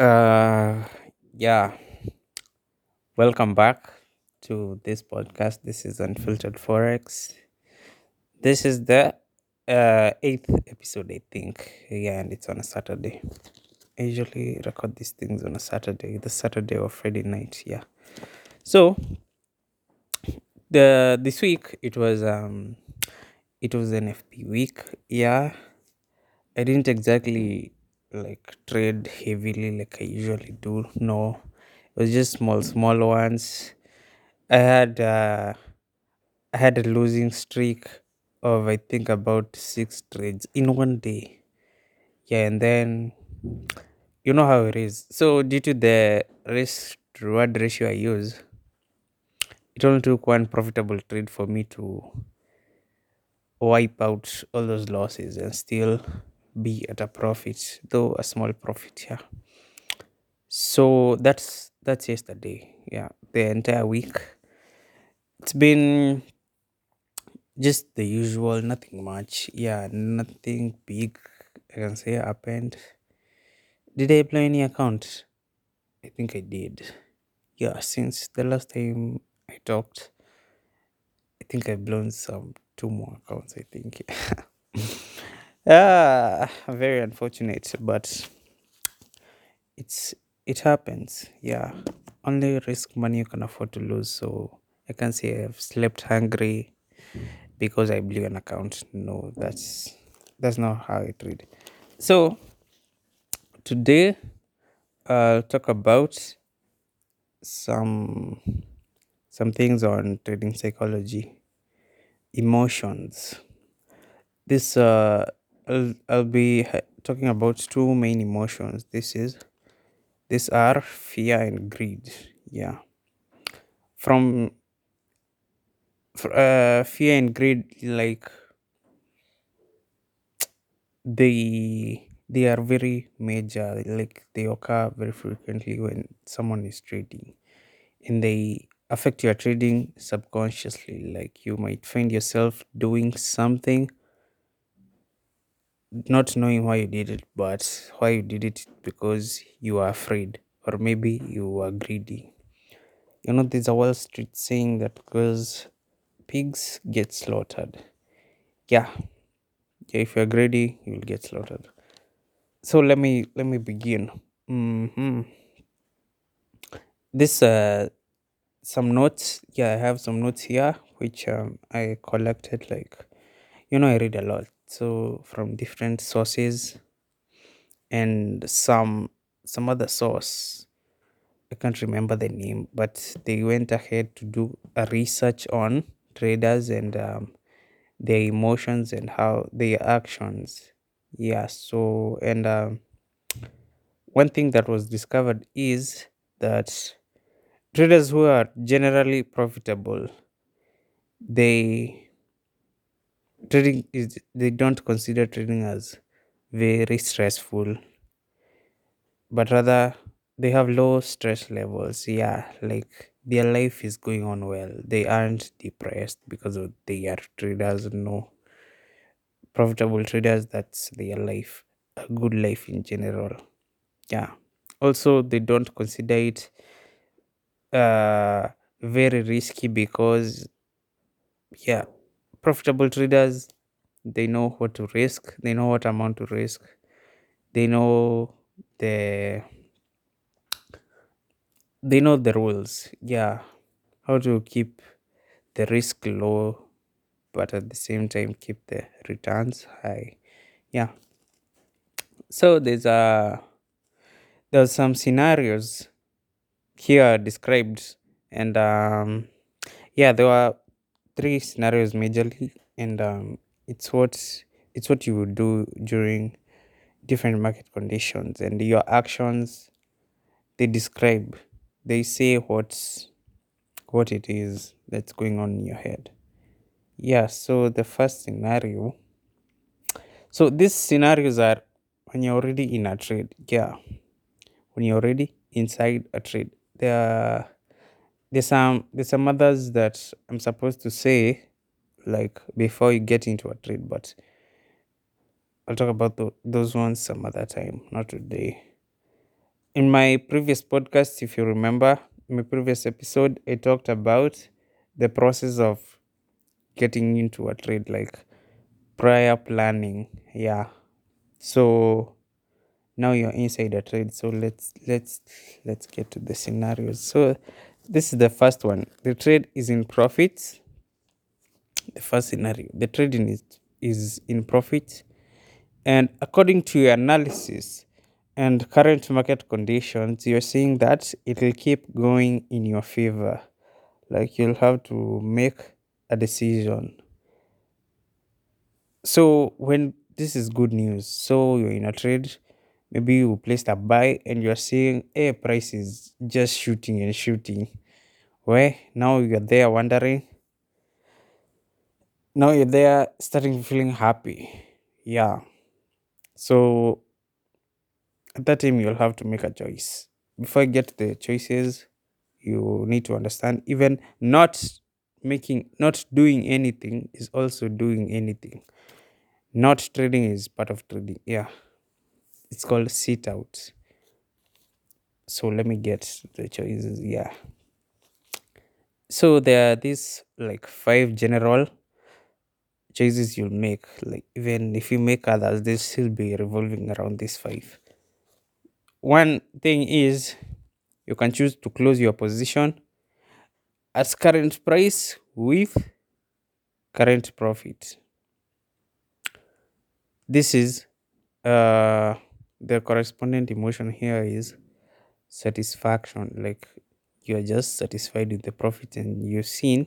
Uh, yeah, welcome back to this podcast. This is Unfiltered Forex. This is the uh, eighth episode, I think. Yeah, and it's on a Saturday. I usually record these things on a Saturday, the Saturday or Friday night. Yeah. So the this week it was um it was an FP week. Yeah, I didn't exactly like trade heavily like I usually do. No, it was just small, small ones. I had uh, I had a losing streak of I think about six trades in one day. Yeah, and then you know how it is. So due to the risk to reward ratio I use, it only took one profitable trade for me to wipe out all those losses and still be at a profit, though a small profit. Yeah. So that's that's yesterday. Yeah, the entire week. It's been just the usual, nothing much. Yeah, nothing big. I can say happened. Did I apply any account? I think I did. Yeah, since the last time I talked, I think I've blown some two more accounts. I think. ah, very unfortunate, but it's it happens. Yeah, only risk money you can afford to lose. So I can say I've slept hungry because I blew an account. No, that's that's not how it read. So today I'll talk about some some things on trading psychology, emotions. This uh, I'll, I'll be talking about two main emotions. This is these are fear and greed. Yeah, from fr- uh, fear and greed, like they they are very major. Like they occur very frequently when someone is trading, and they affect your trading subconsciously. Like you might find yourself doing something not knowing why you did it, but why you did it because you are afraid, or maybe you are greedy. You know, there's a Wall Street saying that because pigs get slaughtered. Yeah, yeah, if you're greedy, you'll get slaughtered. So let me let me begin. hmm This uh some notes. Yeah, I have some notes here which um, I collected. Like, you know, I read a lot, so from different sources and some some other source. I can't remember the name but they went ahead to do a research on traders and um, their emotions and how their actions. Yeah so and um, one thing that was discovered is that traders who are generally profitable they trading is they don't consider trading as very stressful but rather they have low stress levels. Yeah like their life is going on well. They aren't depressed because of they are traders no profitable traders. That's their life a good life in general. Yeah. Also they don't consider it uh very risky because yeah profitable traders they know what to risk they know what amount to risk they know the they know the rules. Yeah how to keep the risk low but at the same time keep the returns high. Yeah. So there's a there's some scenarios here described and um yeah there were three scenarios majorly and um it's what it's what you would do during different market conditions and your actions they describe they say what's what it is that's going on in your head. Yeah so the first scenario so these scenarios are when you're already in a trade yeah. When you're already inside a trade there are there's some there's some others that i'm supposed to say like before you get into a trade but i'll talk about tho- those ones some other time not today in my previous podcast, if you remember, my previous episode, I talked about the process of getting into a trade, like prior planning. Yeah. So now you're inside a trade. So let's let's let's get to the scenarios. So this is the first one. The trade is in profit. The first scenario. The trading is is in profit. And according to your analysis, and current market conditions, you're seeing that it will keep going in your favor. Like you'll have to make a decision. So when this is good news, so you're in a trade, maybe you placed a buy and you're seeing a price is just shooting and shooting. Where now you're there wondering. Now you're there starting feeling happy. Yeah. So at that time you'll have to make a choice before you get the choices you need to understand even not making not doing anything is also doing anything not trading is part of trading yeah it's called sit out. So let me get the choices yeah. So there are these like five general choices you'll make like even if you make others they'll still be revolving around these five. One thing is you can choose to close your position at current price with current profit. This is uh the correspondent emotion here is satisfaction like you're just satisfied with the profit and you've seen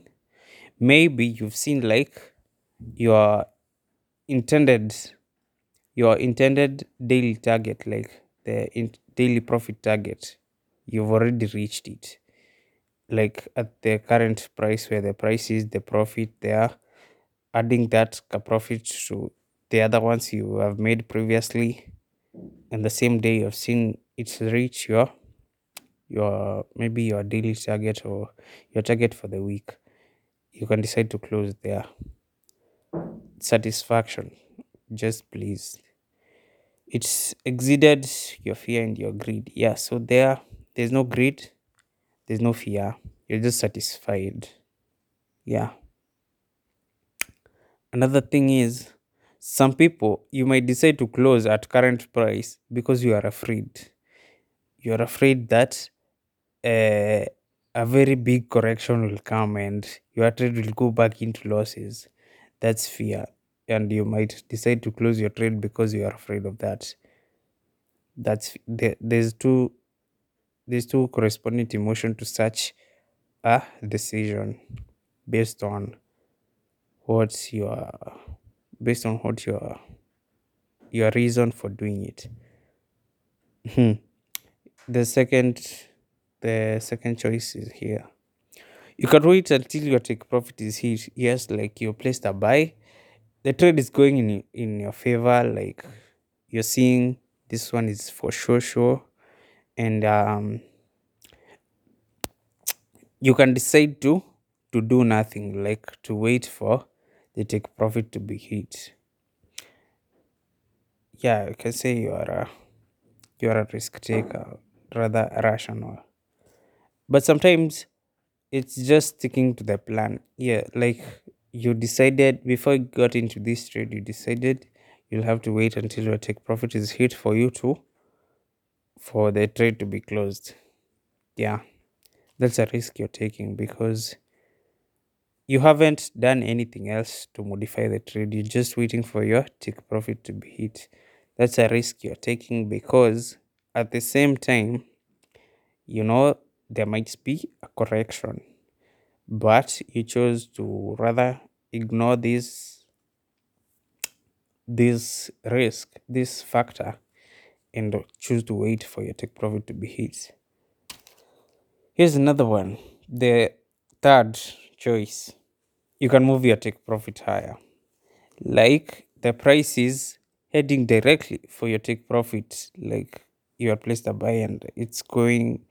maybe you've seen like your intended your intended daily target like the daily profit target you've already reached it. Like at the current price where the price is the profit there adding that profit to the other ones you have made previously and the same day you've seen it's reach your your maybe your daily target or your target for the week you can decide to close there. Satisfaction. Just please. It's exceeded your fear and your greed. Yeah so there there's no greed. There's no fear. You're just satisfied. Yeah. Another thing is some people you might decide to close at current price because you are afraid. You are afraid that uh, a very big correction will come and your trade will go back into losses. That's fear. And you might decide to close your trade because you are afraid of that. That's there, there's two there's two corresponding emotion to such a decision based on what's your based on what your your reason for doing it. Hmm. the second the second choice is here. You can wait until your take profit is hit. Yes like you placed a buy. The trade is going in in your favor like you're seeing this one is for sure sure. And um you can decide to to do nothing like to wait for the take profit to be hit. Yeah you can say you are a you are a risk taker rather rational. But sometimes it's just sticking to the plan. Yeah like you decided before you got into this trade you decided you'll have to wait until your take profit is hit for you to for the trade to be closed. Yeah that's a risk you're taking because you haven't done anything else to modify the trade. You're just waiting for your take profit to be hit. That's a risk you're taking because at the same time you know there might be a correction. But you chose to rather ignore this this risk this factor and choose to wait for your take profit to be hit. Here's another one. The third choice. You can move your take profit higher. Like the price is heading directly for your take profit. Like you are placed a buy and it's going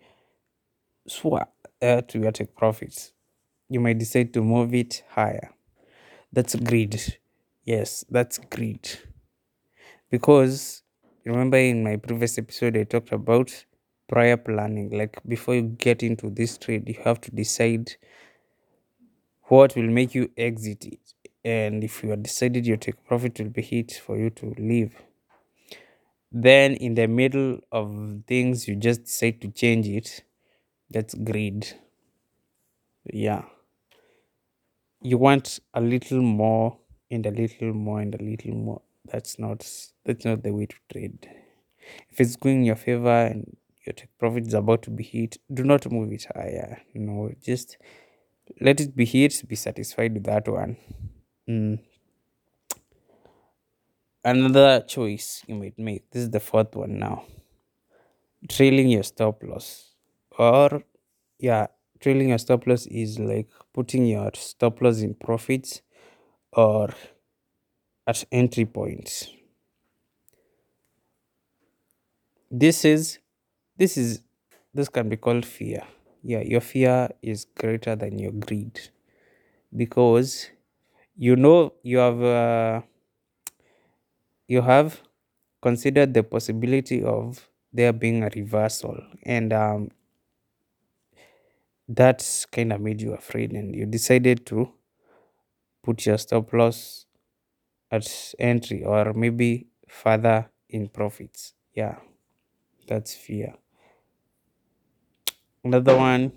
uh, to your take profits you might decide to move it higher. That's greed. Yes that's greed. Because remember in my previous episode i talked about prior planning. Like before you get into this trade you have to decide what will make you exit it and if you are decided your take profit will be hit for you to leave. Then in the middle of things you just decide to change it. That's greed. Yeah. You want a little more and a little more and a little more. That's not that's not the way to trade. If it's going in your favor and your take profit is about to be hit do not move it higher. No just let it be hit be satisfied with that one. Mm. another choice you might make. This is the fourth one now. Trailing your stop loss. Or yeah trailing your stop loss is like putting your stop loss in profits or at entry points. This is this is this can be called fear yeah your fear is greater than your greed. Because you know you have uh, you have considered the possibility of there being a reversal and um, that's kind of made you afraid and you decided to put your stop loss at entry or maybe further in profits. Yeah that's fear another one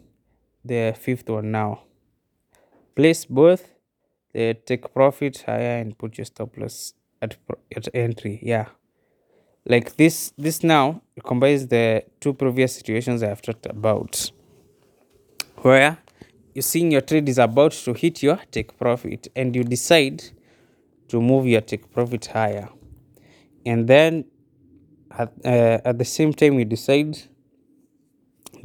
the fifth one now. Place both the take profit higher and put your stop loss at, at entry yeah. Like this this now combines the two previous situations i have talked about where you're seeing your trade is about to hit your take profit and you decide to move your take profit higher. And then at, uh, at the same time you decide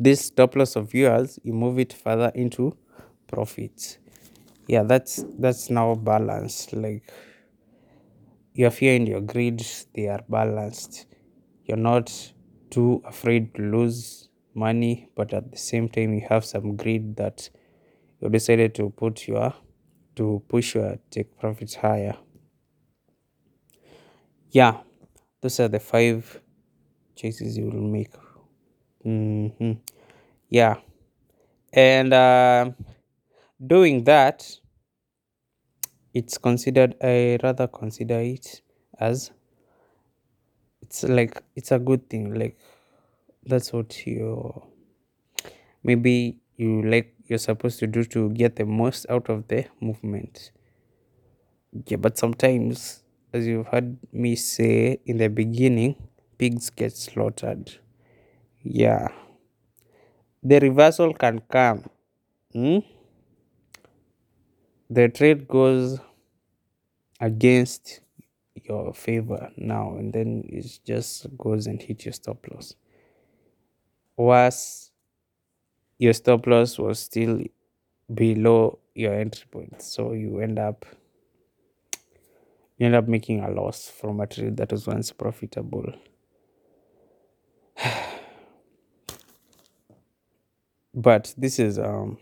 this stop loss of yours you move it further into profits. Yeah that's that's now balanced like your fear and your greed they are balanced. You're not too afraid to lose money but at the same time you have some greed that you decided to put your to push your take profits higher. Yeah those are the five choices you will make. Mm-hmm. Yeah. And uh, doing that it's considered i rather consider it as it's like it's a good thing like that's what you maybe you like you're supposed to do to get the most out of the movement. Yeah but sometimes as you've heard me say in the beginning pigs get slaughtered. Yeah the reversal can come. Hmm? the trade goes against your favor now and then it just goes and hit your stop loss. Worse your stop loss was still below your entry point so you end up you end up making a loss from a trade that was once profitable but this is um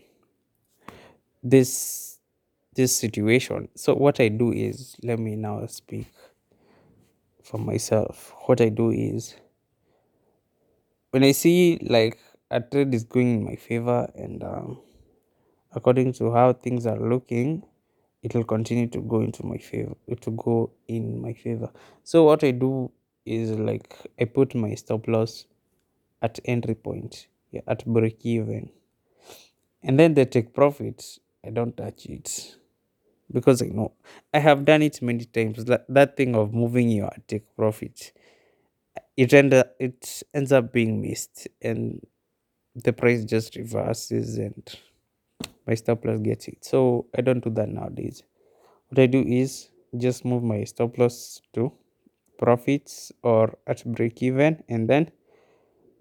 this this situation. So what i do is let me now speak for myself. What i do is when i see like a trade is going in my favor and um, according to how things are looking it will continue to go into my favor to go in my favor. So what i do is like i put my stop loss at entry point yeah, at break even. And then they take profits. i don't touch it. Because i know i have done it many times. That, that thing of moving your take profit it end it ends up being missed. And the price just reverses and my stop loss gets it. So i don't do that nowadays. What i do is just move my stop loss to profits or at break even. And then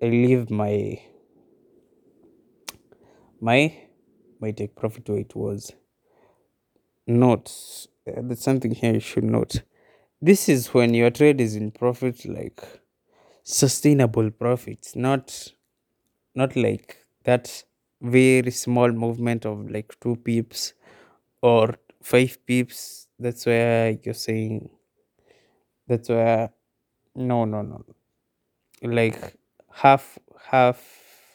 i leave my my my take profit it was not uh, there's something here you should note. This is when your trade is in profit like sustainable profits not not like that very small movement of like two pips or five pips. That's where you're saying that's where no no no. Like half half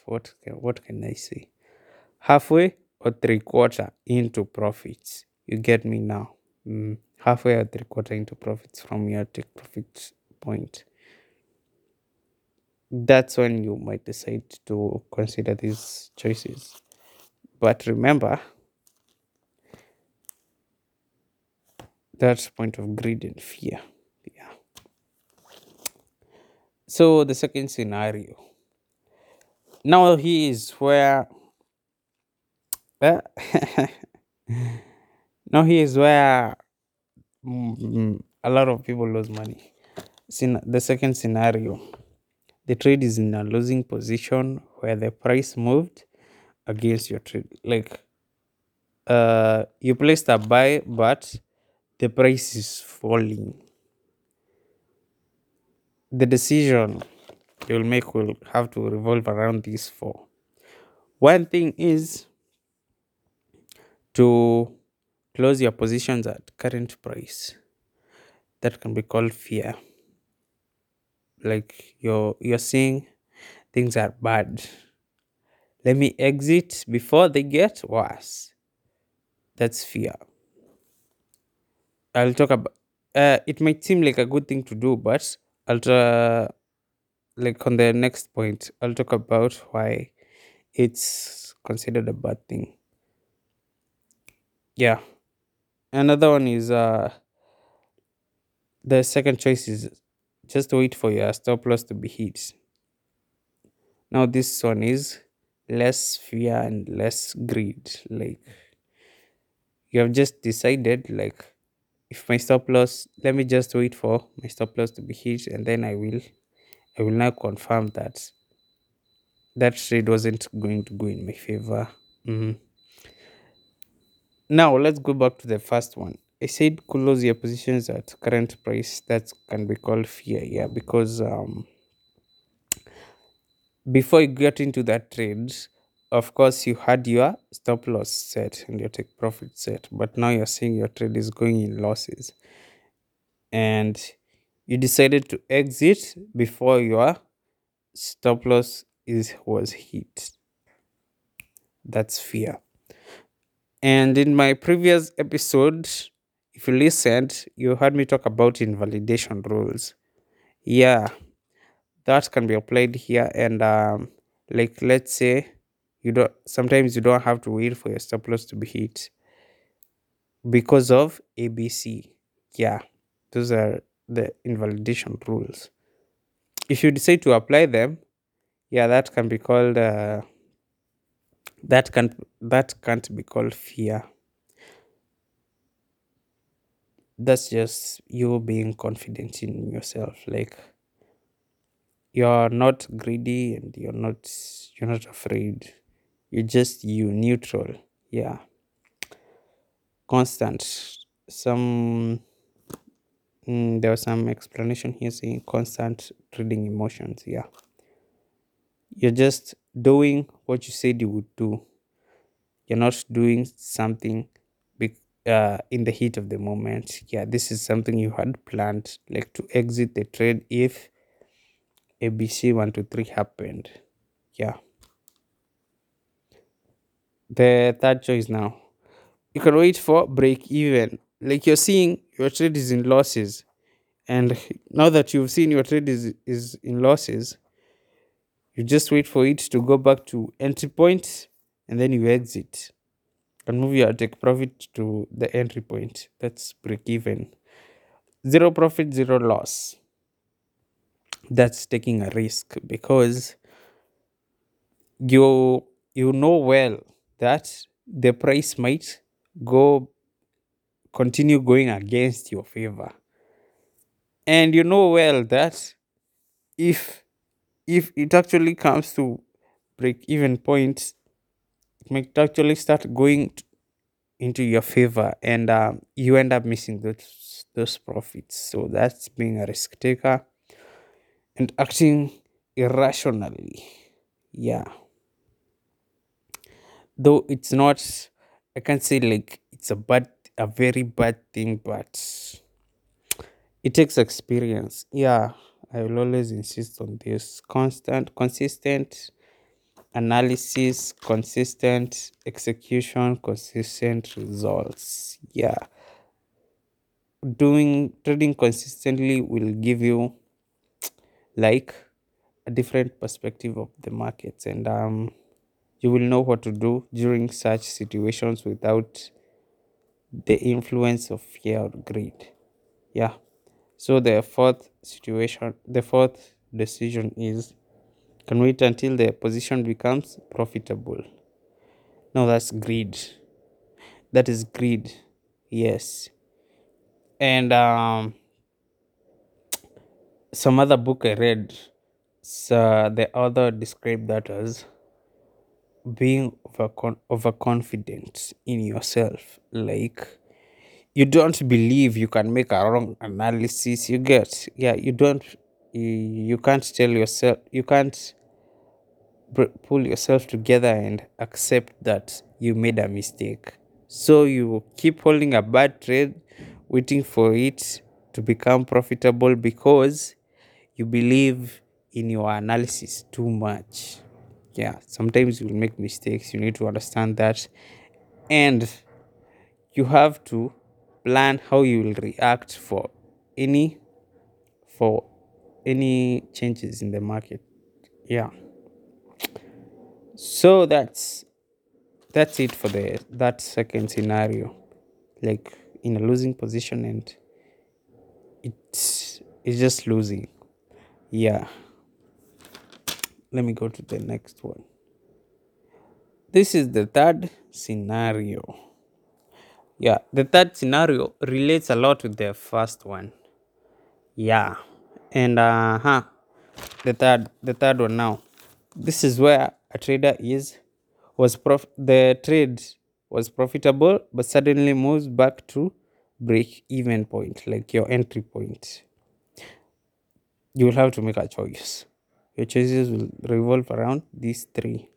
what what can I say? Halfway or three quarter into profits. You get me now. Mm, halfway or three quarter into profits from your take profit point. That's when you might decide to consider these choices. But remember, that's point of greed and fear. Yeah. So the second scenario. Now here is where now here is where mm, a lot of people lose money. Scen- the second scenario. The trade is in a losing position where the price moved against your trade. Like uh you placed a buy but the price is falling. The decision you'll make will have to revolve around these four. One thing is to close your positions at current price. That can be called fear. Like you're you're seeing things are bad. Let me exit before they get worse. That's fear. I'll talk about. Uh, it might seem like a good thing to do, but I'll uh, like on the next point. I'll talk about why it's considered a bad thing. Yeah. Another one is uh the second choice is just wait for your stop loss to be hit. Now this one is less fear and less greed. Like you have just decided like if my stop loss let me just wait for my stop loss to be hit and then I will I will now confirm that that trade wasn't going to go in my favor. hmm Now let's go back to the first one. I said close your positions at current price. That can be called fear, yeah, because um, before you get into that trade, of course you had your stop loss set and your take profit set, but now you're seeing your trade is going in losses, and you decided to exit before your stop loss is was hit. That's fear. And in my previous episode, if you listened, you heard me talk about invalidation rules. Yeah, that can be applied here. And um, like, let's say you don't, sometimes you don't have to wait for your stop loss to be hit because of ABC. Yeah, those are the invalidation rules. If you decide to apply them, yeah, that can be called. Uh, that can't that can't be called fear. That's just you being confident in yourself. Like you're not greedy and you're not you're not afraid. You're just you neutral. Yeah. Constant. Some mm, there was some explanation here saying constant trading emotions. Yeah you're just doing what you said you would do. You're not doing something big uh, in the heat of the moment. Yeah this is something you had planned like to exit the trade if abc 123 happened. Yeah. The third choice now. You can wait for break even. Like you're seeing your trade is in losses. And now that you've seen your trade is, is in losses you just wait for it to go back to entry point and then you exit. And move your take profit to the entry point. That's break even. Zero profit zero loss. That's taking a risk because you you know well that the price might go continue going against your favor. And you know well that if if it actually comes to break even point it might actually start going into your favor and um, you end up missing those those profits. So that's being a risk taker and acting irrationally. Yeah. Though it's not i can't say like it's a bad a very bad thing but it takes experience. Yeah I will always insist on this constant, consistent analysis, consistent execution, consistent results. Yeah. Doing trading consistently will give you like a different perspective of the markets and um you will know what to do during such situations without the influence of fear or greed. Yeah. So the fourth situation, the fourth decision is can wait until the position becomes profitable. No, that's greed. That is greed. Yes. And um, some other book I read, so the author described that as being overcon- overconfident in yourself. Like you don't believe you can make a wrong analysis. You get, yeah, you don't, you, can't tell yourself, you can't pull yourself together and accept that you made a mistake. So you keep holding a bad trade, waiting for it to become profitable because you believe in your analysis too much. Yeah, sometimes you will make mistakes. You need to understand that. And you have to plan how you will react for any for any changes in the market. Yeah. So that's that's it for the that second scenario. Like in a losing position and it's it's just losing. Yeah. Let me go to the next one. This is the third scenario yeah the third scenario relates a lot with the first one. Yeah and uh huh the third the third one now. This is where a trader is was prof- the trade was profitable but suddenly moves back to break even point like your entry point. You will have to make a choice. Your choices will revolve around these three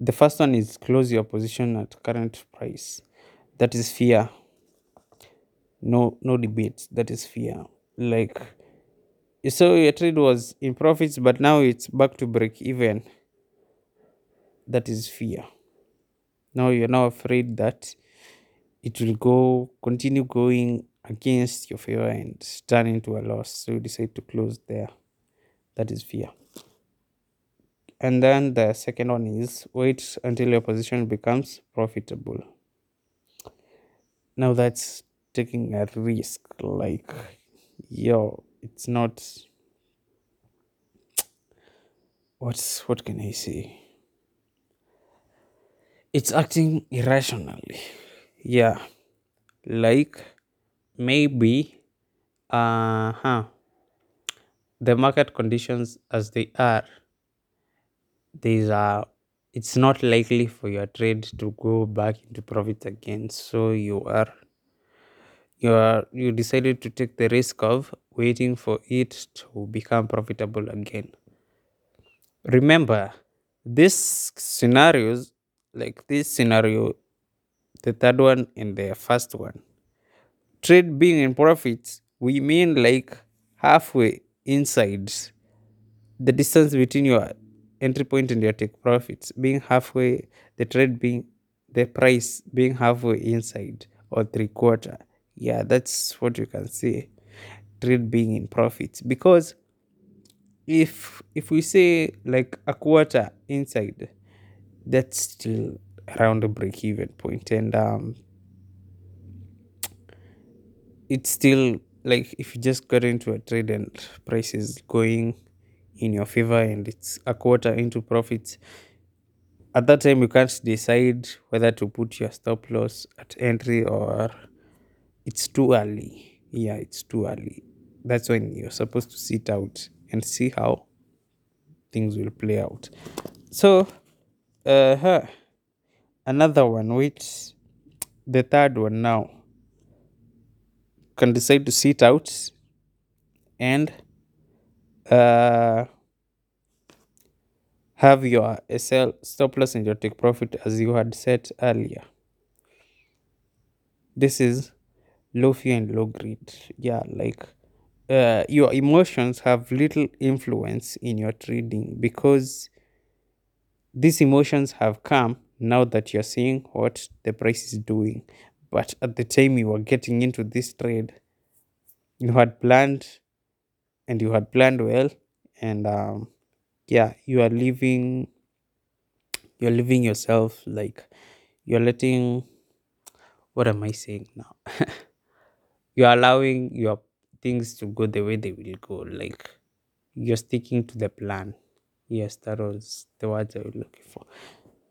the first one is close your position at current price. That is fear. No no debate. That is fear. Like so your trade was in profits but now it's back to break even. That is fear. Now you're now afraid that it will go continue going against your favor and turn into a loss. So you decide to close there. That is fear and then the second one is wait until your position becomes profitable now that's taking a risk like yo it's not what's what can I say? It's acting irrationally. Yeah. Like maybe uh huh the market conditions as they are these are it's not likely for your trade to go back into profit again. So you are you are you decided to take the risk of waiting for it to become profitable again. Remember these scenarios like this scenario the third one and the first one. Trade being in profits we mean like halfway inside the distance between your entry point and your take profits being halfway the trade being the price being halfway inside or three quarter. Yeah that's what you can say trade being in profits. Because if if we say like a quarter inside that's still around the break even point and um it's still like if you just got into a trade and price is going in your favor and it's a quarter into profits at that time you can't decide whether to put your stop loss at entry or it's too early. Yeah it's too early. That's when you're supposed to sit out and see how things will play out. So uh another one which the third one now. Can decide to sit out and uh have your SL stop loss and your take profit as you had said earlier this is low fear and low greed yeah like uh, your emotions have little influence in your trading because these emotions have come now that you're seeing what the price is doing. But at the time you were getting into this trade, you had planned and you had planned well, and um, yeah, you are living, you're living yourself like you're letting, what am I saying now? you're allowing your things to go the way they will go. Like you're sticking to the plan. Yes, that was the words I was looking for.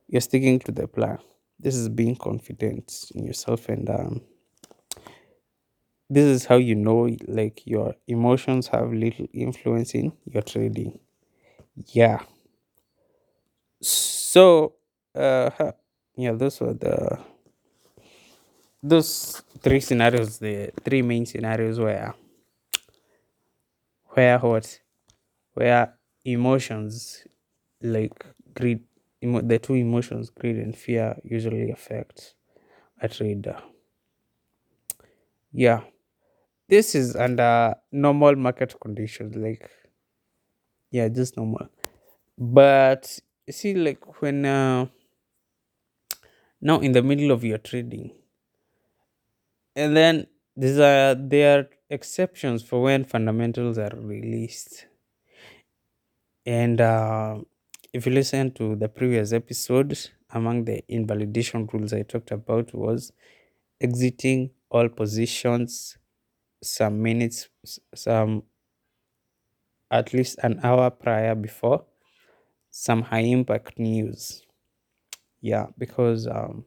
You're sticking to the plan. This is being confident in yourself, and um, this is how you know like your emotions have little influence in your trading. Yeah. So, uh, yeah, those were the those three scenarios, the three main scenarios where where what where emotions like greed emo- the two emotions greed and fear usually affect a trader yeah this is under normal market conditions like yeah just normal. But you see like when uh, now in the middle of your trading and then these are there are exceptions for when fundamentals are released. And uh, if you listen to the previous episode among the invalidation rules i talked about was exiting all positions some minutes some at least an hour prior before some high impact news. Yeah because um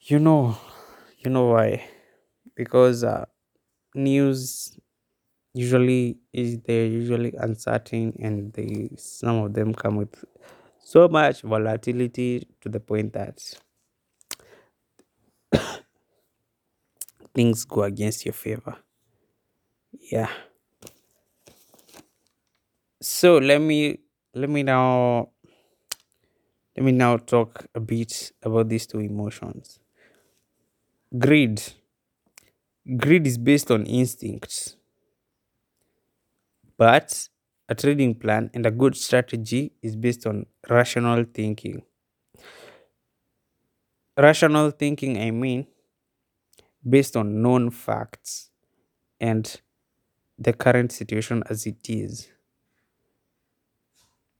you know you know why? Because uh, news usually is they're usually uncertain and they some of them come with so much volatility to the point that things go against your favor. Yeah. So let me let me now let me now talk a bit about these two emotions. Greed. Greed is based on instincts but a trading plan and a good strategy is based on rational thinking. Rational thinking i mean based on known facts and the current situation as it is.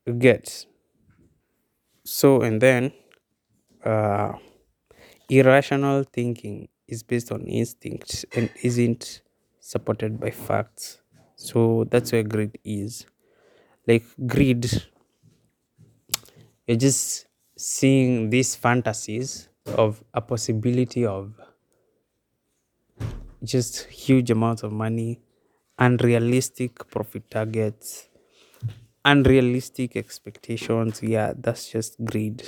You get? So and then uh irrational thinking is based on instinct and isn't supported by facts. So that's where greed is. Like greed you're just seeing these fantasies of a possibility of just huge amounts of money unrealistic profit targets unrealistic expectations. Yeah that's just greed.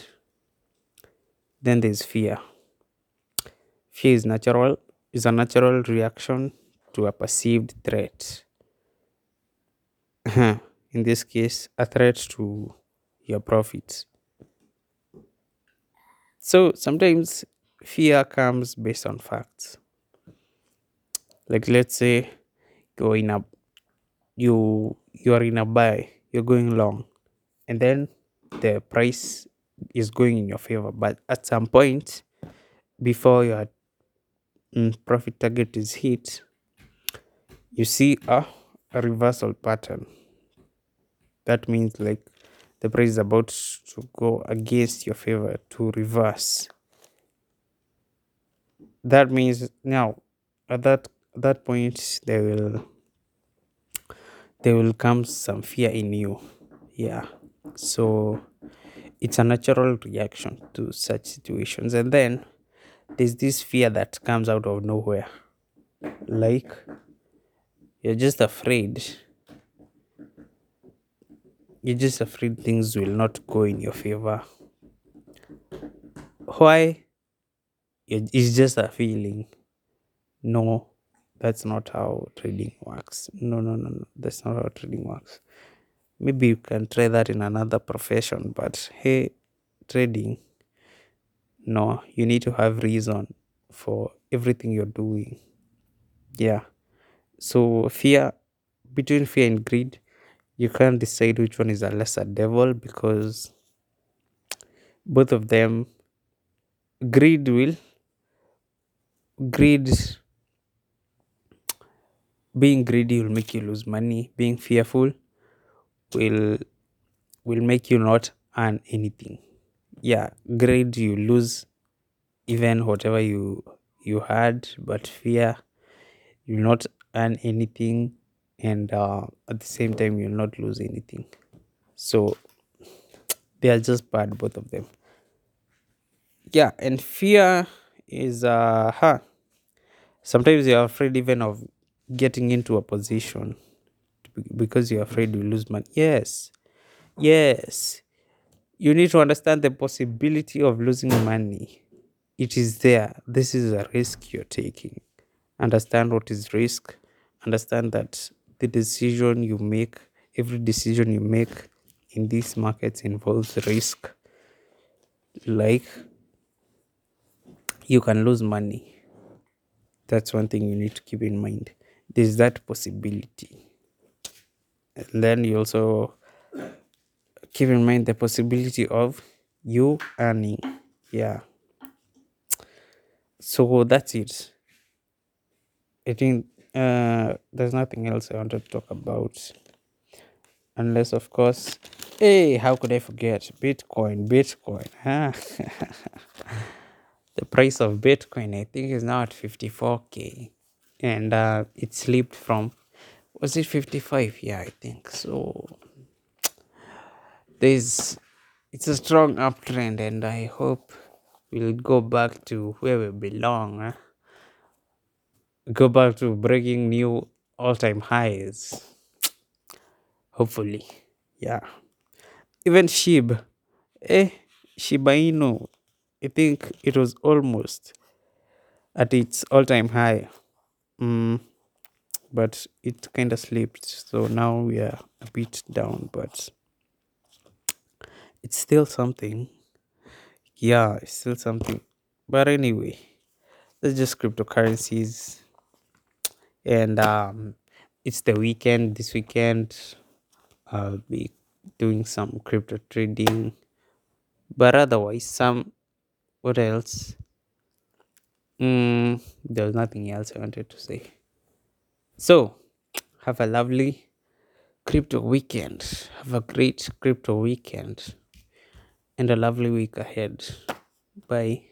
Then there's fear. Fear is natural is a natural reaction to a perceived threat. In this case a threat to your profits. So sometimes fear comes based on facts like let's say you're in a you you're in a buy you're going long and then the price is going in your favor. But at some point before your mm, profit target is hit you see a, a reversal pattern. That means like the price is about to go against your favor to reverse. That means now at that at that point there will there will come some fear in you. Yeah. So it's a natural reaction to such situations. And then there's this fear that comes out of nowhere. Like you're just afraid. You're just afraid things will not go in your favor. Why? It's just a feeling. No that's not how trading works. No no no no. That's not how trading works. Maybe you can try that in another profession but hey trading no you need to have reason for everything you're doing. Yeah. So fear between fear and greed you can't decide which one is a lesser devil because both of them greed will greed being greedy will make you lose money. Being fearful will will make you not earn anything. Yeah greed you lose even whatever you you had but fear you not earn anything and uh, at the same time you'll not lose anything. So they are just bad both of them. Yeah and fear is uh huh sometimes you're afraid even of getting into a position because you're afraid you lose money. Yes. Yes. You need to understand the possibility of losing money. It is there. This is a risk you're taking. Understand what is risk. Understand that the decision you make every decision you make in these markets involves risk. Like you can lose money. That's one thing you need to keep in mind there's that possibility. And then you also keep in mind the possibility of you earning yeah. So that's it. I think uh there's nothing else i wanted to talk about. Unless of course hey how could i forget? Bitcoin bitcoin huh? The price of bitcoin i think is now at 54k and uh it slipped from was it 55 yeah i think so. There's it's a strong uptrend and i hope we'll go back to where we belong huh? go back to breaking new all-time highs. Hopefully yeah. Even shib eh shiba inu i think it was almost at its all-time high mm, but it kind of slipped so now we are a bit down but it's still something. Yeah it's still something. But anyway that's just cryptocurrencies. And um it's the weekend this weekend i'll be doing some crypto trading. But otherwise some what else mm, there's nothing else i wanted to say. So have a lovely crypto weekend. Have a great crypto weekend. And a lovely week ahead. Bye